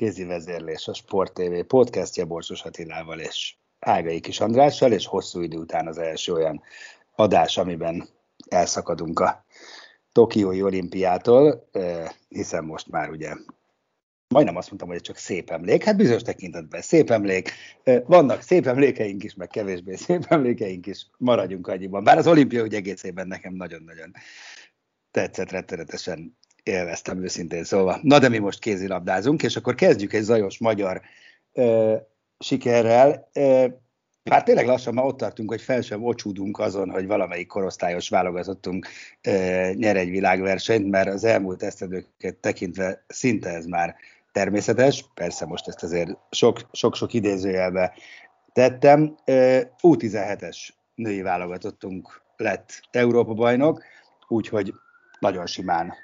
kézi vezérlés, a Sport TV podcastja Borsos Attilával és Ágai Kis Andrással, és hosszú idő után az első olyan adás, amiben elszakadunk a Tokiói olimpiától, hiszen most már ugye majdnem azt mondtam, hogy csak szép emlék, hát bizonyos tekintetben szép emlék, vannak szép emlékeink is, meg kevésbé szép emlékeink is, maradjunk annyiban. Bár az olimpia úgy egészében nekem nagyon-nagyon tetszett, rettenetesen élveztem őszintén szóval. Na de mi most kézilabdázunk, és akkor kezdjük egy zajos magyar ö, sikerrel. Ö, Hát tényleg lassan már ott tartunk, hogy fel sem ocsúdunk azon, hogy valamelyik korosztályos válogatottunk e, nyer egy világversenyt, mert az elmúlt esztendőket tekintve szinte ez már természetes. Persze most ezt azért sok-sok idézőjelbe tettem. E, U17-es női válogatottunk lett Európa bajnok, úgyhogy nagyon simán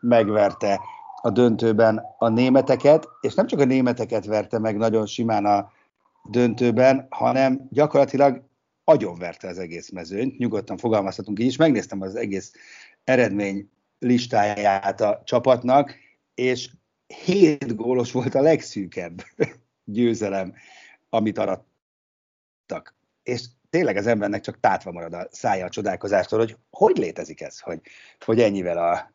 megverte a döntőben a németeket, és nem csak a németeket verte meg nagyon simán a döntőben, hanem gyakorlatilag agyonverte az egész mezőnyt, nyugodtan fogalmazhatunk így is, megnéztem az egész eredmény listáját a csapatnak, és hét gólos volt a legszűkebb győzelem, amit arattak. És tényleg az embernek csak tátva marad a szája a csodálkozástól, hogy hogy létezik ez, hogy, hogy ennyivel a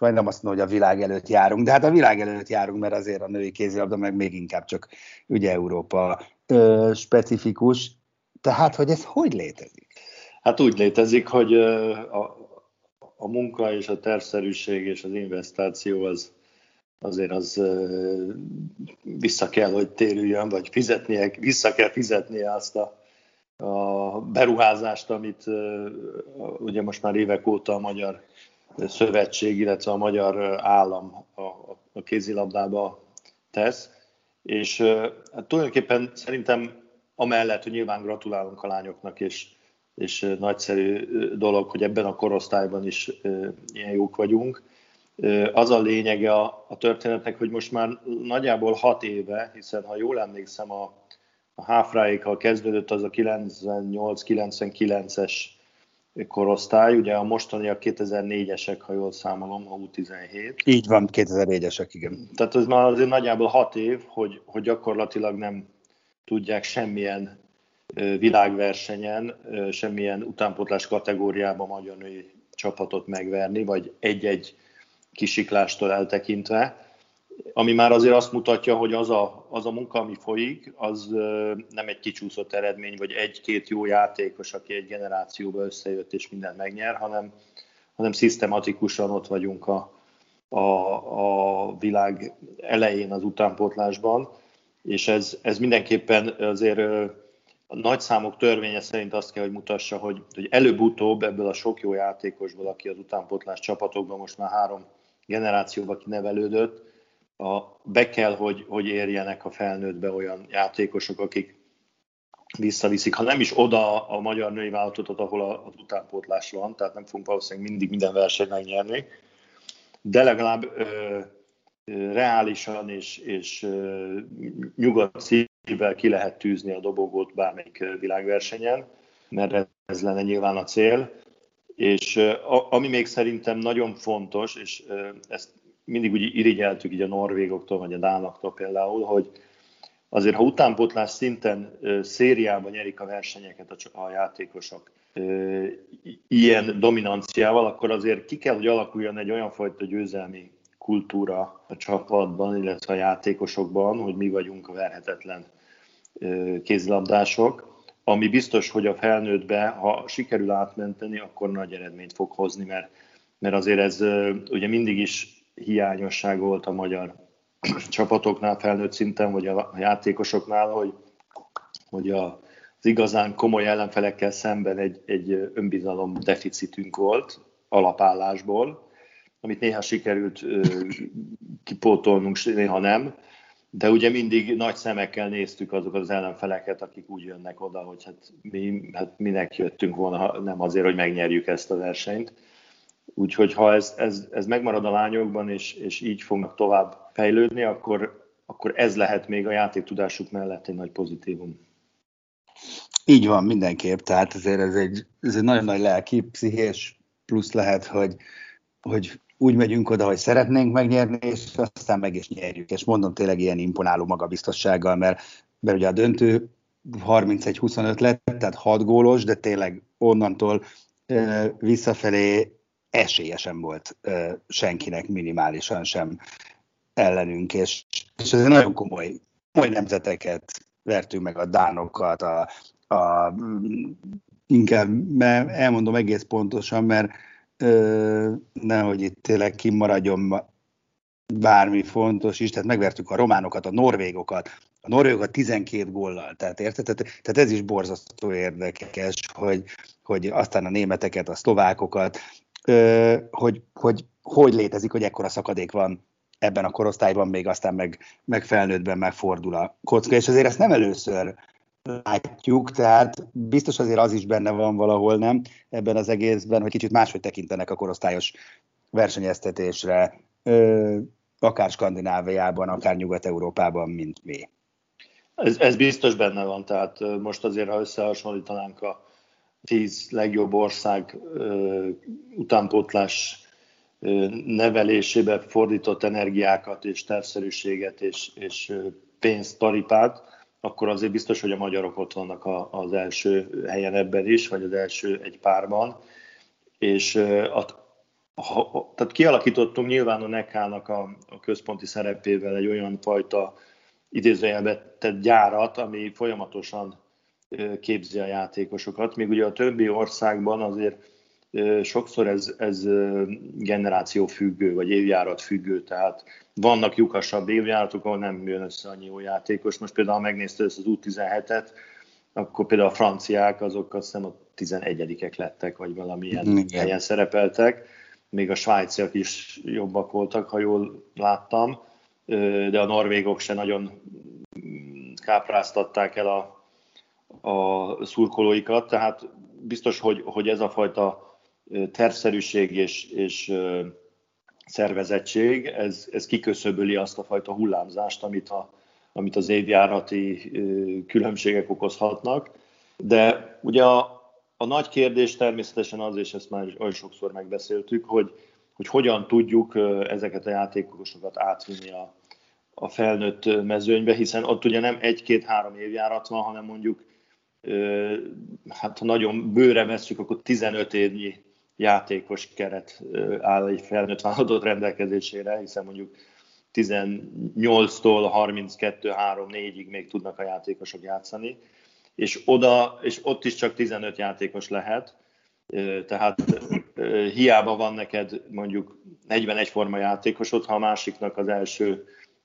majdnem azt mondom, hogy a világ előtt járunk, de hát a világ előtt járunk, mert azért a női kézilabda meg még inkább csak ugye Európa ö, specifikus. Tehát, hogy ez hogy létezik? Hát úgy létezik, hogy a, a munka és a tervszerűség és az investáció az azért az vissza kell, hogy térüljön, vagy fizetnie, vissza kell fizetnie azt a, a beruházást, amit ugye most már évek óta a Magyar Szövetség, illetve a Magyar Állam a, a kézilabdába tesz. És hát tulajdonképpen szerintem amellett, hogy nyilván gratulálunk a lányoknak, és, és nagyszerű dolog, hogy ebben a korosztályban is ilyen jók vagyunk, az a lényege a, a történetnek, hogy most már nagyjából hat éve, hiszen ha jól emlékszem, a, a Háfráékkal kezdődött az a 98-99-es korosztály, ugye a mostani a 2004-esek, ha jól számolom, a U17. Így van, 2004-esek, igen. Tehát ez már azért nagyjából hat év, hogy, hogy gyakorlatilag nem tudják semmilyen világversenyen, semmilyen utánpotlás kategóriában magyar női csapatot megverni, vagy egy-egy kisiklástól eltekintve ami már azért azt mutatja, hogy az a, az a munka, ami folyik, az nem egy kicsúszott eredmény, vagy egy-két jó játékos, aki egy generációba összejött és mindent megnyer, hanem, hanem szisztematikusan ott vagyunk a, a, a világ elején az utánpótlásban, és ez, ez mindenképpen azért a nagy számok törvénye szerint azt kell, hogy mutassa, hogy, hogy előbb-utóbb ebből a sok jó játékosból, aki az utánpótlás csapatokban most már három generációba kinevelődött, a, be kell, hogy, hogy érjenek a felnőttbe olyan játékosok, akik visszaviszik, ha nem is oda a magyar női válogatotot, ahol az utánpótlás van, tehát nem fogunk valószínűleg mindig minden versenyt megnyerni, de legalább ö, reálisan és, és ö, nyugodt szívvel ki lehet tűzni a dobogót bármelyik világversenyen, mert ez lenne nyilván a cél. És a, ami még szerintem nagyon fontos, és ezt mindig úgy irigyeltük így a norvégoktól, vagy a dánoktól például, hogy azért ha utánpótlás szinten szériában nyerik a versenyeket a, a játékosok ilyen dominanciával, akkor azért ki kell, hogy alakuljon egy olyan fajta győzelmi kultúra a csapatban, illetve a játékosokban, hogy mi vagyunk a verhetetlen kézilabdások, ami biztos, hogy a felnőttbe, ha sikerül átmenteni, akkor nagy eredményt fog hozni, mert, mert azért ez ugye mindig is hiányosság volt a magyar csapatoknál felnőtt szinten, vagy a játékosoknál, hogy, hogy a, az igazán komoly ellenfelekkel szemben egy, egy önbizalom deficitünk volt alapállásból, amit néha sikerült kipótolnunk, néha nem, de ugye mindig nagy szemekkel néztük azokat az ellenfeleket, akik úgy jönnek oda, hogy hát mi hát minek jöttünk volna, nem azért, hogy megnyerjük ezt a versenyt. Úgyhogy ha ez, ez, ez megmarad a lányokban, és, és így fognak tovább fejlődni, akkor, akkor ez lehet még a játéktudásuk mellett egy nagy pozitívum. Így van, mindenképp. Tehát ezért ez egy, ez egy nagyon nagy lelki, pszichés plusz lehet, hogy, hogy úgy megyünk oda, hogy szeretnénk megnyerni, és aztán meg is nyerjük. És mondom tényleg ilyen imponáló magabiztossággal, mert, mert ugye a döntő 31-25 lett, tehát 6 gólos, de tényleg onnantól e, visszafelé esélyesen volt e, senkinek minimálisan sem ellenünk, és, és ez egy nagyon komoly, komoly nemzeteket vertünk meg a dánokat, a, a, inkább elmondom egész pontosan, mert ö, nehogy itt tényleg kimaradjon bármi fontos is, tehát megvertük a románokat, a norvégokat, a norvégokat 12 góllal, tehát érted? Tehát, tehát ez is borzasztó érdekes, hogy, hogy aztán a németeket, a szlovákokat, ö, hogy, hogy hogy létezik, hogy ekkora szakadék van ebben a korosztályban, még aztán meg, meg felnőttben megfordul a kocka, és azért ezt nem először látjuk, tehát biztos azért az is benne van valahol, nem, ebben az egészben, hogy kicsit máshogy tekintenek a korosztályos versenyeztetésre, akár Skandináviában, akár Nyugat-Európában, mint mi. Ez, ez biztos benne van, tehát most azért, ha összehasonlítanánk a tíz legjobb ország utánpótlás nevelésébe fordított energiákat és tervszerűséget és, és pénzt, taripát, akkor azért biztos, hogy a magyarok ott vannak a, az első helyen ebben is, vagy az első egy párban. És a, a, tehát kialakítottunk nyilván a Nekának a, a központi szerepével egy olyan fajta idézőjelbe tett gyárat, ami folyamatosan képzi a játékosokat, míg ugye a többi országban azért sokszor ez, ez generáció függő, vagy évjárat függő, tehát vannak lyukasabb évjáratok, ahol nem jön össze annyi jó játékos. Most például, ha megnézted ezt az U17-et, akkor például a franciák, azok azt hiszem a 11-ek lettek, vagy valamilyen Igen. helyen szerepeltek. Még a svájciak is jobbak voltak, ha jól láttam, de a norvégok se nagyon kápráztatták el a, a szurkolóikat, tehát biztos, hogy, hogy ez a fajta tervszerűség és, és szervezettség, ez, ez kiköszöböli azt a fajta hullámzást, amit, a, amit az évjárati különbségek okozhatnak. De ugye a, a nagy kérdés természetesen az, és ezt már olyan sokszor megbeszéltük, hogy, hogy hogyan tudjuk ezeket a játékosokat átvinni a, a felnőtt mezőnybe, hiszen ott ugye nem egy-két-három évjárat van, hanem mondjuk hát ha nagyon bőre veszük, akkor 15 évnyi játékos keret áll egy felnőtt válogatott rendelkezésére, hiszen mondjuk 18-tól 32-3-4-ig még tudnak a játékosok játszani, és oda, és ott is csak 15 játékos lehet, tehát hiába van neked mondjuk 41 forma játékosod, ha a másiknak az első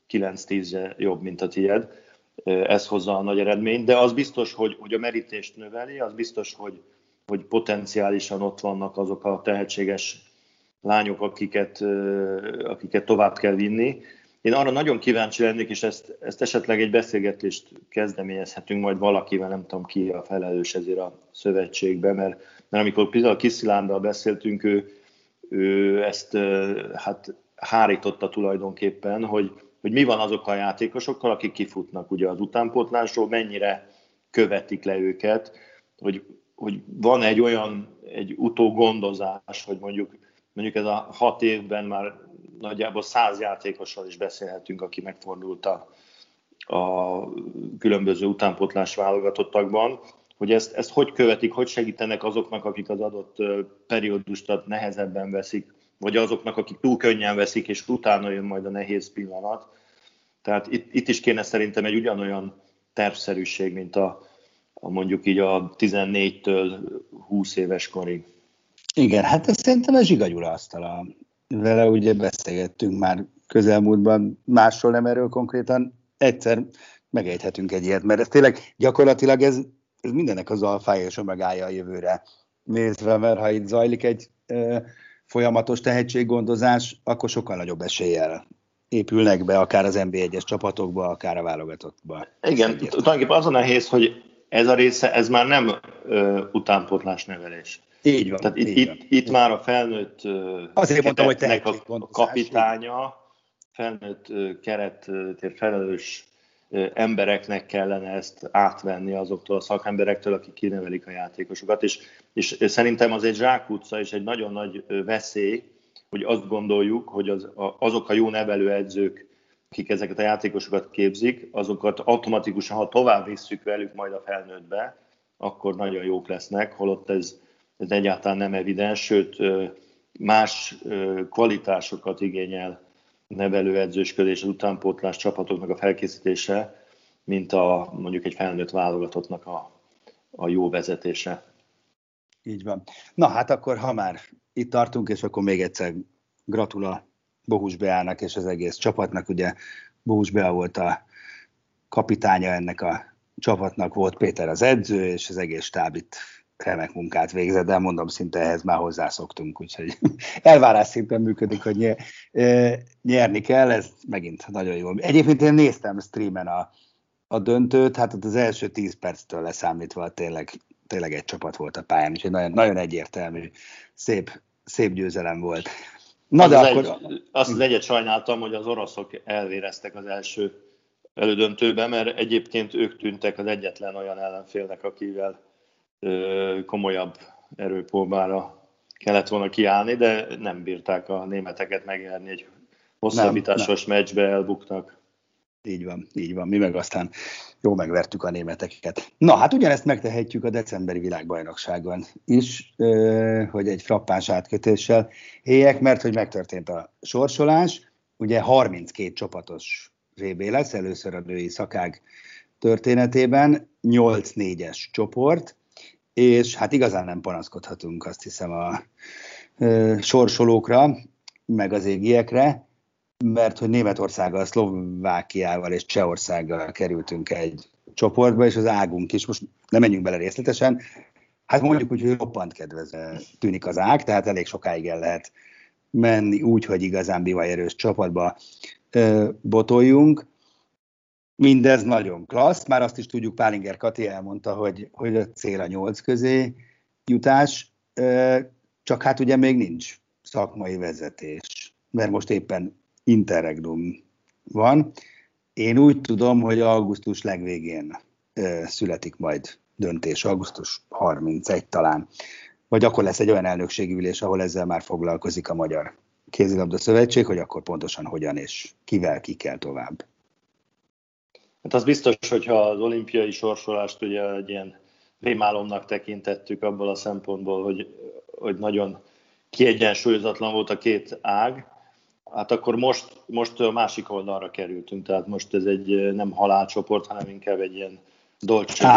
9-10 jobb, mint a tied. Ez hozza a nagy eredményt, de az biztos, hogy, hogy a merítést növeli, az biztos, hogy, hogy potenciálisan ott vannak azok a tehetséges lányok, akiket, akiket tovább kell vinni. Én arra nagyon kíváncsi lennék, és ezt, ezt esetleg egy beszélgetést kezdeményezhetünk majd valakivel, nem tudom ki a felelős ezért a szövetségbe, mert, mert amikor például Kiszilándal beszéltünk, ő, ő ezt hát hárította tulajdonképpen, hogy, hogy mi van azokkal a játékosokkal, akik kifutnak ugye az utánpótlásról, mennyire követik le őket, hogy hogy van egy olyan, egy utógondozás, hogy mondjuk, mondjuk ez a hat évben már nagyjából száz játékossal is beszélhetünk, aki megfordult a, a különböző utánpotlás válogatottakban, hogy ezt, ezt hogy követik, hogy segítenek azoknak, akik az adott periódust nehezebben veszik, vagy azoknak, akik túl könnyen veszik, és utána jön majd a nehéz pillanat. Tehát itt, itt is kéne szerintem egy ugyanolyan tervszerűség, mint a, a mondjuk így a 14-től 20 éves korig. Igen, hát ez szerintem a Zsiga Gyula asztala. Vele ugye beszélgettünk már közelmúltban, másról nem erről konkrétan. Egyszer megejthetünk egy ilyet, mert ez tényleg gyakorlatilag ez, ez mindennek az alfája és omegája a jövőre nézve, mert ha itt zajlik egy e, folyamatos tehetséggondozás, akkor sokkal nagyobb eséllyel épülnek be, akár az NB1-es csapatokba, akár a válogatottba. Igen, tulajdonképpen az a nehéz, hogy ez a része, ez már nem ö, utánpótlás nevelés. Így van. Tehát így itt, van. itt, már a felnőtt Azért mondtam, hogy a kapitánya, felnőtt kerettér felelős embereknek kellene ezt átvenni azoktól a szakemberektől, akik kinevelik a játékosokat, és, és szerintem az egy zsákutca és egy nagyon nagy veszély, hogy azt gondoljuk, hogy az, azok a jó nevelőedzők, akik ezeket a játékosokat képzik, azokat automatikusan, ha tovább visszük velük majd a felnőttbe, akkor nagyon jók lesznek, holott ez, ez egyáltalán nem evidens, sőt más kvalitásokat igényel nevelőedzősködés, az utánpótlás csapatoknak a felkészítése, mint a mondjuk egy felnőtt válogatottnak a, a jó vezetése. Így van. Na hát akkor, ha már itt tartunk, és akkor még egyszer gratula Bohus Beának és az egész csapatnak. Ugye Bohus Bea volt a kapitánya ennek a csapatnak, volt Péter az edző, és az egész stáb itt remek munkát végzett, de mondom, szinte ehhez már hozzászoktunk, úgyhogy elvárás szinten működik, hogy nyer, nyerni kell, ez megint nagyon jó. Egyébként én néztem streamen a, a döntőt, hát ott az első 10 perctől leszámítva tényleg, tényleg egy csapat volt a pályán, úgyhogy nagyon, nagyon egyértelmű, szép, szép győzelem volt. Na az de az akkor... Egy, azt az egyet sajnáltam, hogy az oroszok elvéreztek az első elődöntőben, mert egyébként ők tűntek az egyetlen olyan ellenfélnek, akivel komolyabb erőpróbára kellett volna kiállni, de nem bírták a németeket megnyerni egy hosszabbításos nem, nem. meccsbe, elbuktak. Így van, így van. Mi meg aztán jó megvertük a németeket. Na, hát ugyanezt megtehetjük a decemberi világbajnokságon is, hogy egy frappáns átkötéssel éljek, mert hogy megtörtént a sorsolás. Ugye 32 csapatos VB lesz, először a női szakág történetében, 8-4-es csoport, és hát igazán nem panaszkodhatunk azt hiszem a ö, sorsolókra, meg az égiekre, mert hogy Németországgal, Szlovákiával és Csehországgal kerültünk egy csoportba, és az águnk is, most nem menjünk bele részletesen, hát mondjuk úgy, hogy roppant kedvező tűnik az ág, tehát elég sokáig el lehet menni úgy, hogy igazán bivaj erős csapatba ö, botoljunk. Mindez nagyon klassz, már azt is tudjuk, Pálinger Kati elmondta, hogy, hogy a cél a nyolc közé jutás, csak hát ugye még nincs szakmai vezetés, mert most éppen interregnum van. Én úgy tudom, hogy augusztus legvégén születik majd döntés, augusztus 31 talán, vagy akkor lesz egy olyan elnökségi ülés, ahol ezzel már foglalkozik a Magyar Kézilabda Szövetség, hogy akkor pontosan hogyan és kivel ki kell tovább. Hát az biztos, hogyha az olimpiai sorsolást ugye egy ilyen rémálomnak tekintettük abból a szempontból, hogy, hogy nagyon kiegyensúlyozatlan volt a két ág, hát akkor most, most a másik oldalra kerültünk, tehát most ez egy nem halálcsoport, hanem inkább egy ilyen dolce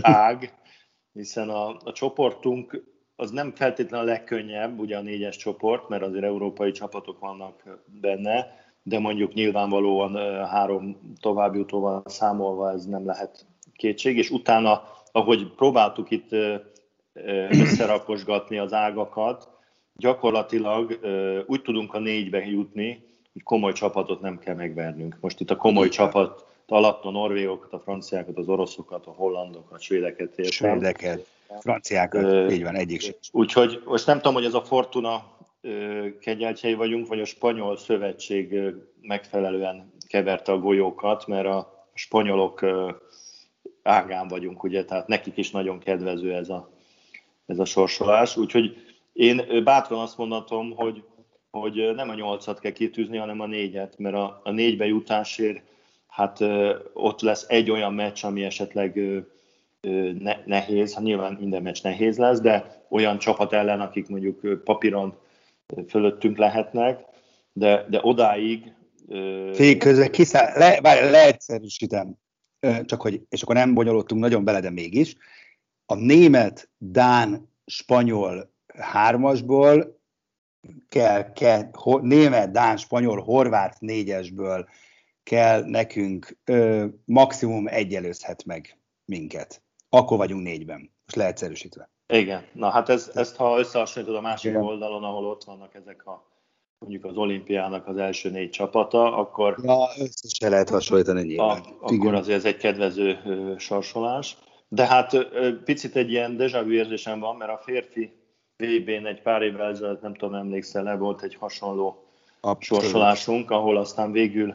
ág, hiszen a, a csoportunk az nem feltétlenül a legkönnyebb, ugye a négyes csoport, mert azért európai csapatok vannak benne, de mondjuk nyilvánvalóan három továbbjutóval számolva ez nem lehet kétség, és utána, ahogy próbáltuk itt összerakosgatni az ágakat, gyakorlatilag úgy tudunk a négybe jutni, hogy komoly csapatot nem kell megvernünk. Most itt a komoly csapat alatt a norvégokat, a franciákat, az oroszokat, a hollandokat, a svédeket értem. Svédeket, franciákat, így van, egyik. Úgyhogy most nem tudom, hogy ez a Fortuna kegyeltjei vagyunk, vagy a spanyol szövetség megfelelően keverte a golyókat, mert a spanyolok ágán vagyunk, ugye, tehát nekik is nagyon kedvező ez a, ez a sorsolás. Úgyhogy én bátran azt mondatom, hogy, hogy nem a nyolcat kell kitűzni, hanem a négyet, mert a, a négybe jutásért hát ott lesz egy olyan meccs, ami esetleg ne, nehéz, hát nyilván minden meccs nehéz lesz, de olyan csapat ellen, akik mondjuk papíron fölöttünk lehetnek, de, de odáig... Fék közben kiszáll, le, leegyszerűsítem, csak hogy, és akkor nem bonyolultunk nagyon bele, de mégis. A német, dán, spanyol hármasból kell, kell ho, német, dán, spanyol, horvát négyesből kell nekünk ö, maximum egyelőzhet meg minket. Akkor vagyunk négyben, most leegyszerűsítve. Igen, na hát ez, ezt ha összehasonlítod a másik Igen. oldalon, ahol ott vannak ezek a mondjuk az olimpiának az első négy csapata, akkor... Ja, összesen lehet hasonlítani nyilván. A, akkor azért ez egy kedvező ö, sorsolás. De hát ö, picit egy ilyen déjà vu érzésem van, mert a férfi VB-n egy pár évvel ezelőtt, nem tudom, emlékszel le, volt egy hasonló Abszolút. sorsolásunk, ahol aztán végül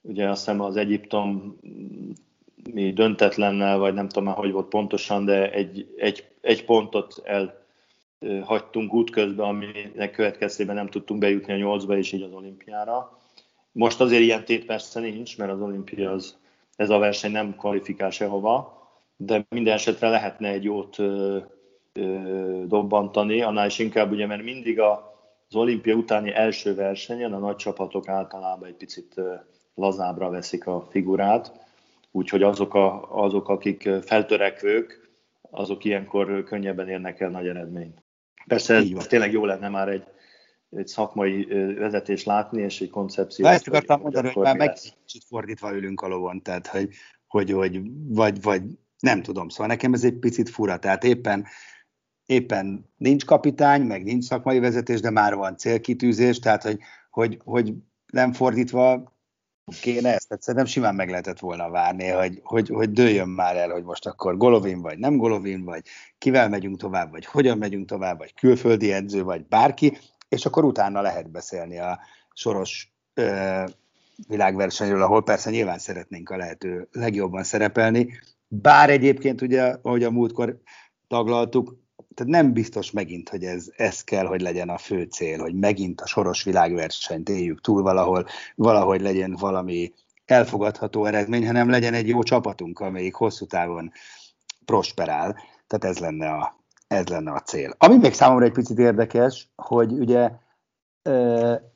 ugye azt hiszem az Egyiptom mi döntetlennel, vagy nem tudom már, hogy volt pontosan, de egy, egy, egy pontot elhagytunk útközben, aminek következtében nem tudtunk bejutni a nyolcba, és így az olimpiára. Most azért ilyen tét persze nincs, mert az olimpia az, ez a verseny nem kvalifikál sehova, de minden esetre lehetne egy jót ö, ö, dobbantani, annál is inkább ugye, mert mindig a, az olimpia utáni első versenyen a nagy csapatok általában egy picit lazábra veszik a figurát, úgyhogy azok, a, azok, akik feltörekvők, azok ilyenkor könnyebben érnek el nagy eredményt. Persze ez, ez tényleg jó lenne már egy, egy szakmai vezetés látni, és egy koncepció. Ezt akartam mondani, hogy már meg kicsit fordítva ülünk a lovon, tehát hogy, hogy, hogy vagy, vagy nem tudom, szóval nekem ez egy picit fura, tehát éppen éppen nincs kapitány, meg nincs szakmai vezetés, de már van célkitűzés, tehát hogy, hogy, hogy nem fordítva kéne ezt, tehát szerintem simán meg lehetett volna várni, hogy, hogy, hogy dőljön már el, hogy most akkor Golovin vagy nem Golovin, vagy kivel megyünk tovább, vagy hogyan megyünk tovább, vagy külföldi edző, vagy bárki, és akkor utána lehet beszélni a soros ö, világversenyről, ahol persze nyilván szeretnénk a lehető legjobban szerepelni, bár egyébként ugye, ahogy a múltkor taglaltuk, tehát nem biztos megint, hogy ez, ez kell, hogy legyen a fő cél, hogy megint a soros világversenyt éljük túl valahol, valahogy legyen valami elfogadható eredmény, hanem legyen egy jó csapatunk, amelyik hosszú távon prosperál. Tehát ez lenne a, ez lenne a cél. Ami még számomra egy picit érdekes, hogy ugye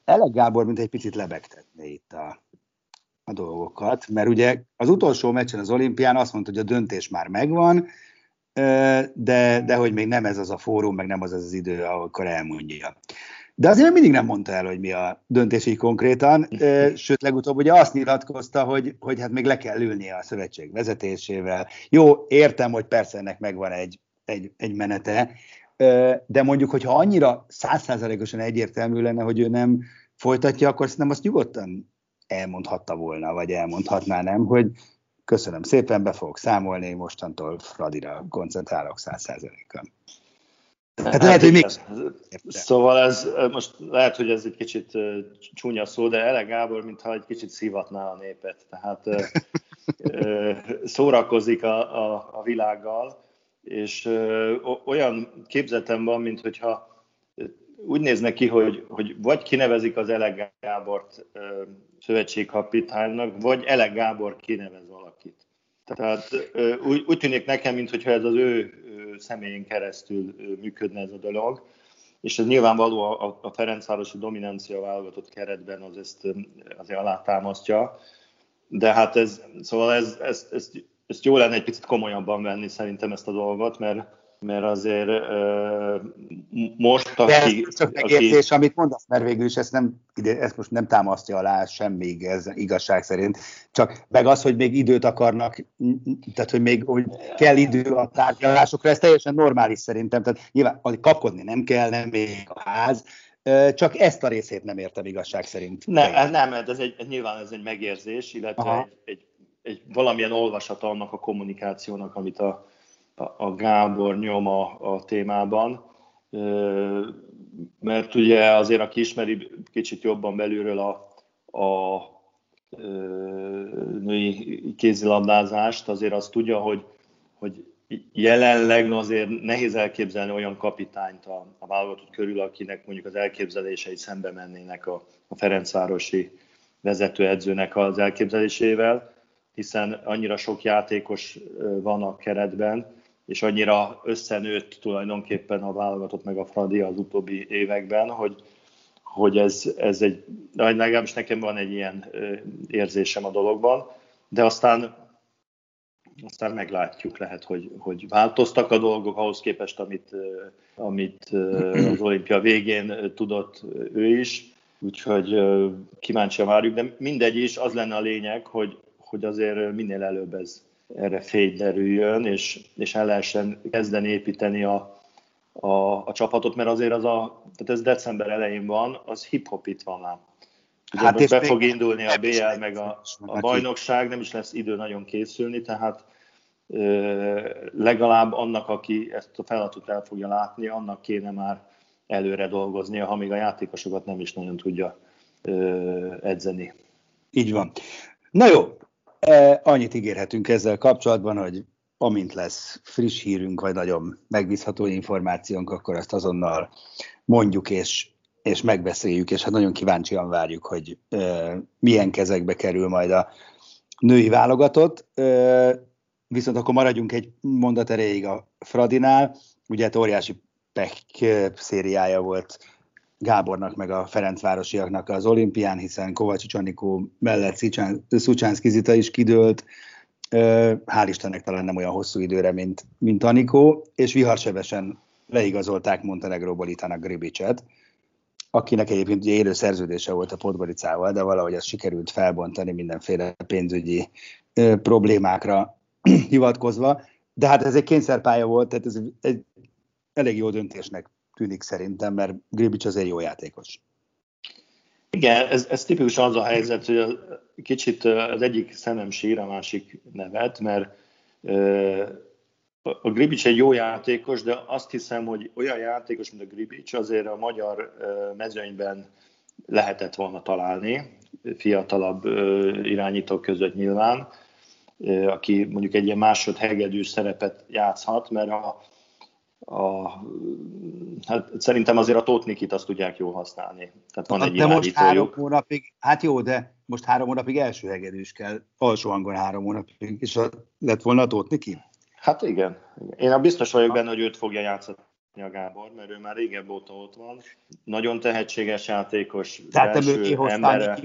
Elek Gábor mint egy picit lebegtetné itt a, a dolgokat, mert ugye az utolsó meccsen az olimpián azt mondta, hogy a döntés már megvan, de, de hogy még nem ez az a fórum, meg nem az az, az idő, akkor elmondja. De azért mindig nem mondta el, hogy mi a döntés így konkrétan, sőt legutóbb ugye azt nyilatkozta, hogy, hogy hát még le kell ülnie a szövetség vezetésével. Jó, értem, hogy persze ennek megvan egy, egy, egy menete, de mondjuk, hogyha annyira százszázalékosan egyértelmű lenne, hogy ő nem folytatja, akkor szerintem azt nyugodtan elmondhatta volna, vagy elmondhatná, nem, hogy Köszönöm szépen, be fogok számolni, mostantól Fradira koncentrálok száz százalékkal. Hát, hát lehet, hogy még... Szóval ez, most lehet, hogy ez egy kicsit csúnya szó, de Ele Gábor, mintha egy kicsit szívatná a népet. Tehát szórakozik a, a, a világgal, és olyan képzetem van, mint hogyha úgy néznek ki, hogy, hogy vagy kinevezik az Ele Gábort szövetségkapitánynak, vagy Ele Gábor kinevez. Tehát úgy, úgy tűnik nekem, mintha ez az ő személyén keresztül működne ez a dolog, és ez nyilvánvaló a, a Ferencvárosi dominancia válogatott keretben az ezt azért alátámasztja, de hát ez, szóval ez, ez, ez, ezt jó lenne egy picit komolyabban venni szerintem ezt a dolgot, mert mert azért uh, most, aki... De ez csak megértés, aki... amit mondasz, mert végül is ezt, nem, ezt most nem támasztja alá semmi ez igazság szerint, csak meg az, hogy még időt akarnak, tehát hogy még hogy kell idő a tárgyalásokra, ez teljesen normális szerintem, tehát nyilván kapkodni nem kell, nem még a ház, csak ezt a részét nem értem igazság szerint. Ne, nem, ez egy, nyilván ez egy megérzés, illetve egy, egy, egy valamilyen olvasat annak a kommunikációnak, amit a, a Gábor nyoma a témában, mert ugye azért, aki ismeri kicsit jobban belülről a, a női kézilabdázást, azért azt tudja, hogy, hogy jelenleg azért nehéz elképzelni olyan kapitányt a, a válogatott körül, akinek mondjuk az elképzelései szembe mennének a, a Ferencvárosi vezetőedzőnek az elképzelésével, hiszen annyira sok játékos van a keretben, és annyira összenőtt tulajdonképpen a válogatott meg a Fradi az utóbbi években, hogy, hogy ez, ez egy, legalábbis nekem van egy ilyen érzésem a dologban, de aztán aztán meglátjuk, lehet, hogy, hogy változtak a dolgok ahhoz képest, amit, amit az olimpia végén tudott ő is, úgyhogy kíváncsian várjuk, de mindegy is, az lenne a lényeg, hogy, hogy azért minél előbb ez erre fény derüljön, és, és el lehessen kezdeni építeni a, a, a csapatot, mert azért az a, tehát ez december elején van, az hip-hop itt van már. Ugye hát most be fog indulni a BL, meg a, a bajnokság, nem is lesz idő nagyon készülni, tehát legalább annak, aki ezt a feladatot el fogja látni, annak kéne már előre dolgoznia, ha még a játékosokat nem is nagyon tudja edzeni. Így van. Na jó, annyit ígérhetünk ezzel kapcsolatban, hogy amint lesz friss hírünk, vagy nagyon megbízható információnk, akkor azt azonnal mondjuk és, és megbeszéljük, és hát nagyon kíváncsian várjuk, hogy e, milyen kezekbe kerül majd a női válogatott. E, Viszont akkor maradjunk egy mondat erejéig a Fradinál. Ugye hát óriási pek szériája volt Gábornak meg a Ferencvárosiaknak az olimpián, hiszen Kovács Anikó mellett Szucsánszki Zita is kidőlt, hál' Istennek talán nem olyan hosszú időre, mint, mint Anikó, és viharsebesen leigazolták Montenegróból Itának Gribicet, akinek egyébként ugye élő szerződése volt a Podgoricával, de valahogy ezt sikerült felbontani mindenféle pénzügyi problémákra hivatkozva, de hát ez egy kényszerpálya volt, tehát ez egy elég jó döntésnek tűnik szerintem, mert Gribic az egy jó játékos. Igen, ez, ez tipikus az a helyzet, hogy a, kicsit az egyik szemem sír, a másik nevet, mert a Gribic egy jó játékos, de azt hiszem, hogy olyan játékos, mint a Gribic, azért a magyar mezőnyben lehetett volna találni, fiatalabb irányítók között nyilván, aki mondjuk egy ilyen másodhegedű szerepet játszhat, mert a, a, hát szerintem azért a Tótnikit azt tudják jól használni. Tehát van egy de most három hónapig, hát jó, de most három hónapig első hegedűs kell, alsó hangon három hónapig, és a, lett volna a Tótniki? Hát igen. Én a biztos vagyok benne, hogy őt fogja játszani a Gábor, mert ő már régebb óta ott van. Nagyon tehetséges játékos. Tehát te mögé hoztál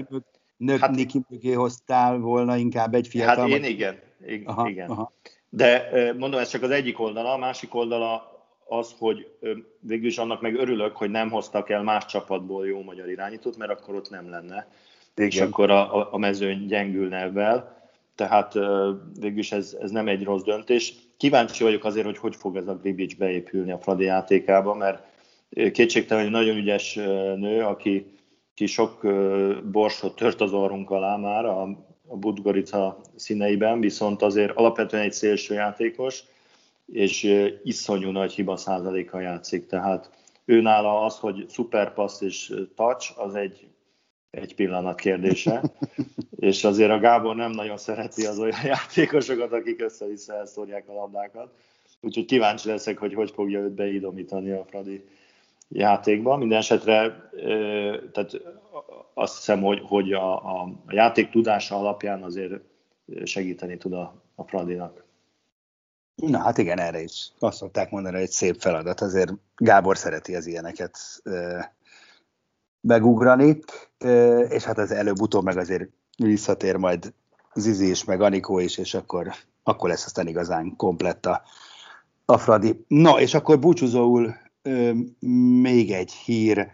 nők hát, Niki mögé hoztál volna inkább egy fiatal? Hát én igen, igen. Aha, igen. Aha. De mondom, ez csak az egyik oldala, a másik oldala az, hogy végül is annak meg örülök, hogy nem hoztak el más csapatból jó magyar irányítót, mert akkor ott nem lenne. Igen. És akkor a, a mezőny gyengülne ebben. Tehát végül is ez, ez nem egy rossz döntés. Kíváncsi vagyok azért, hogy hogy fog ez a Gribic beépülni a Fradi játékába, mert kétségtelen, hogy nagyon ügyes nő, aki ki sok borsot tört az orrunk alá már a, a Budgorica színeiben, viszont azért alapvetően egy szélső játékos, és iszonyú nagy hiba százaléka játszik, tehát ő nála az, hogy szuperpassz és touch, az egy, egy pillanat kérdése, és azért a Gábor nem nagyon szereti az olyan játékosokat, akik össze-vissza elszórják a labdákat, úgyhogy kíváncsi leszek, hogy hogy fogja őt beidomítani a Fradi játékban. Minden esetre tehát azt hiszem, hogy, hogy a, a játék tudása alapján azért segíteni tud a, a Fradinak. Na hát igen, erre is azt szokták mondani, hogy egy szép feladat. Azért Gábor szereti az ilyeneket megugrani, és hát az előbb-utóbb meg azért visszatér majd Zizi is, meg Anikó is, és akkor, akkor lesz aztán igazán komplett a, a Fradi. Na, és akkor búcsúzóul még egy hír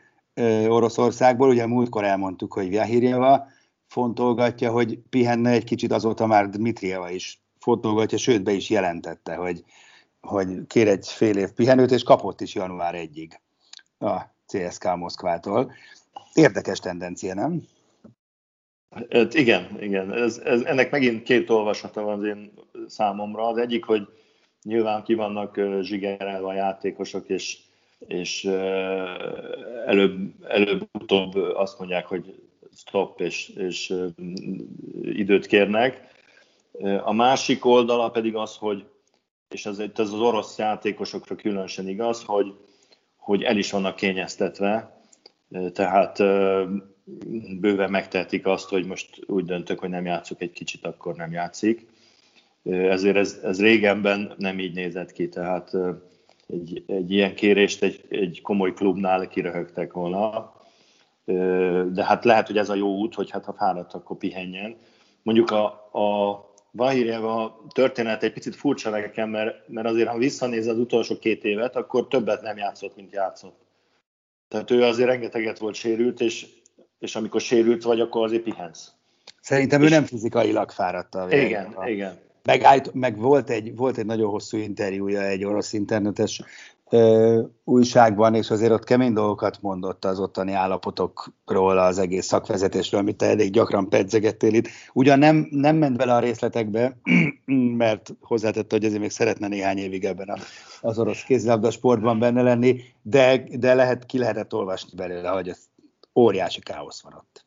Oroszországból, ugye múltkor elmondtuk, hogy Vyahirjeva fontolgatja, hogy pihenne egy kicsit, azóta már Dmitrieva is fontolgatja, sőt be is jelentette, hogy, hogy kér egy fél év pihenőt, és kapott is január 1-ig a CSK Moszkvától. Érdekes tendencia, nem? Hát igen, igen. Ez, ez, ennek megint két olvasata van az én számomra. Az egyik, hogy nyilván ki vannak zsigerelve a játékosok, és és előbb, előbb-utóbb azt mondják, hogy stop, és, és időt kérnek. A másik oldala pedig az, hogy, és ez, ez az orosz játékosokra különösen igaz, hogy, hogy el is vannak kényeztetve, tehát bőven megtehetik azt, hogy most úgy döntök, hogy nem játszok egy kicsit, akkor nem játszik. Ezért ez, ez régenben nem így nézett ki, tehát egy, egy ilyen kérést egy, egy komoly klubnál kiröhögtek volna. de hát lehet, hogy ez a jó út, hogy hát ha fáradt, akkor pihenjen. Mondjuk a, a Vahirjeva történet egy picit furcsa nekem, mert, mert azért, ha visszanéz az utolsó két évet, akkor többet nem játszott, mint játszott. Tehát ő azért rengeteget volt sérült, és, és amikor sérült vagy, akkor azért pihensz. Szerintem és... ő nem fizikailag fáradt a Igen, a... igen. Meg, állt, meg volt, egy, volt egy nagyon hosszú interjúja egy orosz internetes újságban, és azért ott kemény dolgokat mondott az ottani állapotokról, az egész szakvezetésről, amit te elég gyakran pedzegettél itt. Ugyan nem, nem ment bele a részletekbe, mert hozzátette, hogy azért még szeretne néhány évig ebben az orosz kézilabda sportban benne lenni, de, de lehet, ki lehetett olvasni belőle, hogy ez óriási káosz van ott.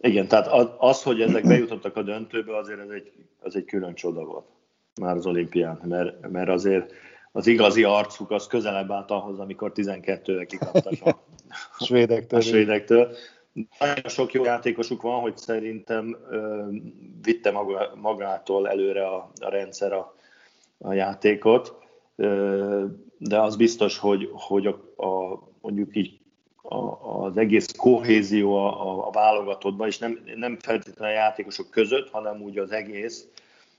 Igen, tehát az, hogy ezek bejutottak a döntőbe, azért ez egy, az egy külön csoda volt már az olimpián, mert, mert azért az igazi arcuk az közelebb állt ahhoz, amikor 12-re kikaptak a, a svédektől. A svédektől. Nagyon sok jó játékosuk van, hogy szerintem ö, vitte maga, magától előre a, a rendszer a, a játékot, ö, de az biztos, hogy, hogy a, a, mondjuk így a, az egész kohézió a, a válogatottban, és nem, nem feltétlenül a játékosok között, hanem úgy az egész,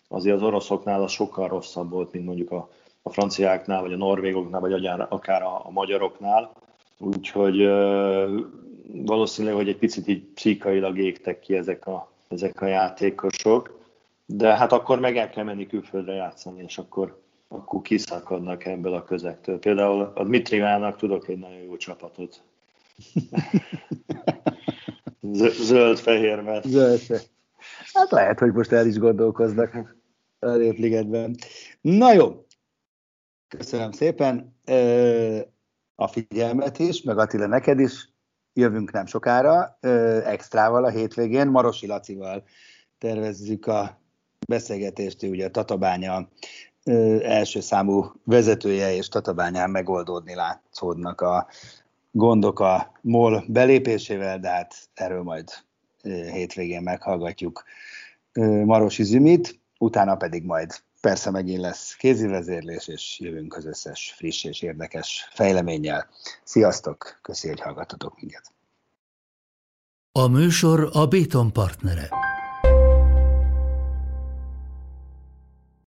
azért az oroszoknál az sokkal rosszabb volt, mint mondjuk a, a franciáknál, vagy a norvégoknál, vagy akár a, a magyaroknál. Úgyhogy valószínűleg, hogy egy picit így pszikailag égtek ki ezek a, ezek a játékosok, de hát akkor meg el kell menni külföldre játszani, és akkor, akkor kiszakadnak ebből a közektől. Például a Dmitrivának tudok egy nagyon jó csapatot. Zöld-fehérben. Zöld Hát lehet, hogy most el is gondolkoznak a Ligetben. Na jó, Köszönöm szépen a figyelmet is, meg Attila neked is. Jövünk nem sokára, extrával a hétvégén, Marosi Lacival tervezzük a beszélgetést, ő ugye a Tatabánya első számú vezetője, és Tatabányán megoldódni látszódnak a gondok a MOL belépésével, de hát erről majd hétvégén meghallgatjuk Marosi Zümit, utána pedig majd Persze megint lesz kézivezérlés, és jövünk az összes friss és érdekes fejleménnyel. Sziasztok, köszi, hogy hallgattatok minket. A műsor a Béton partnere.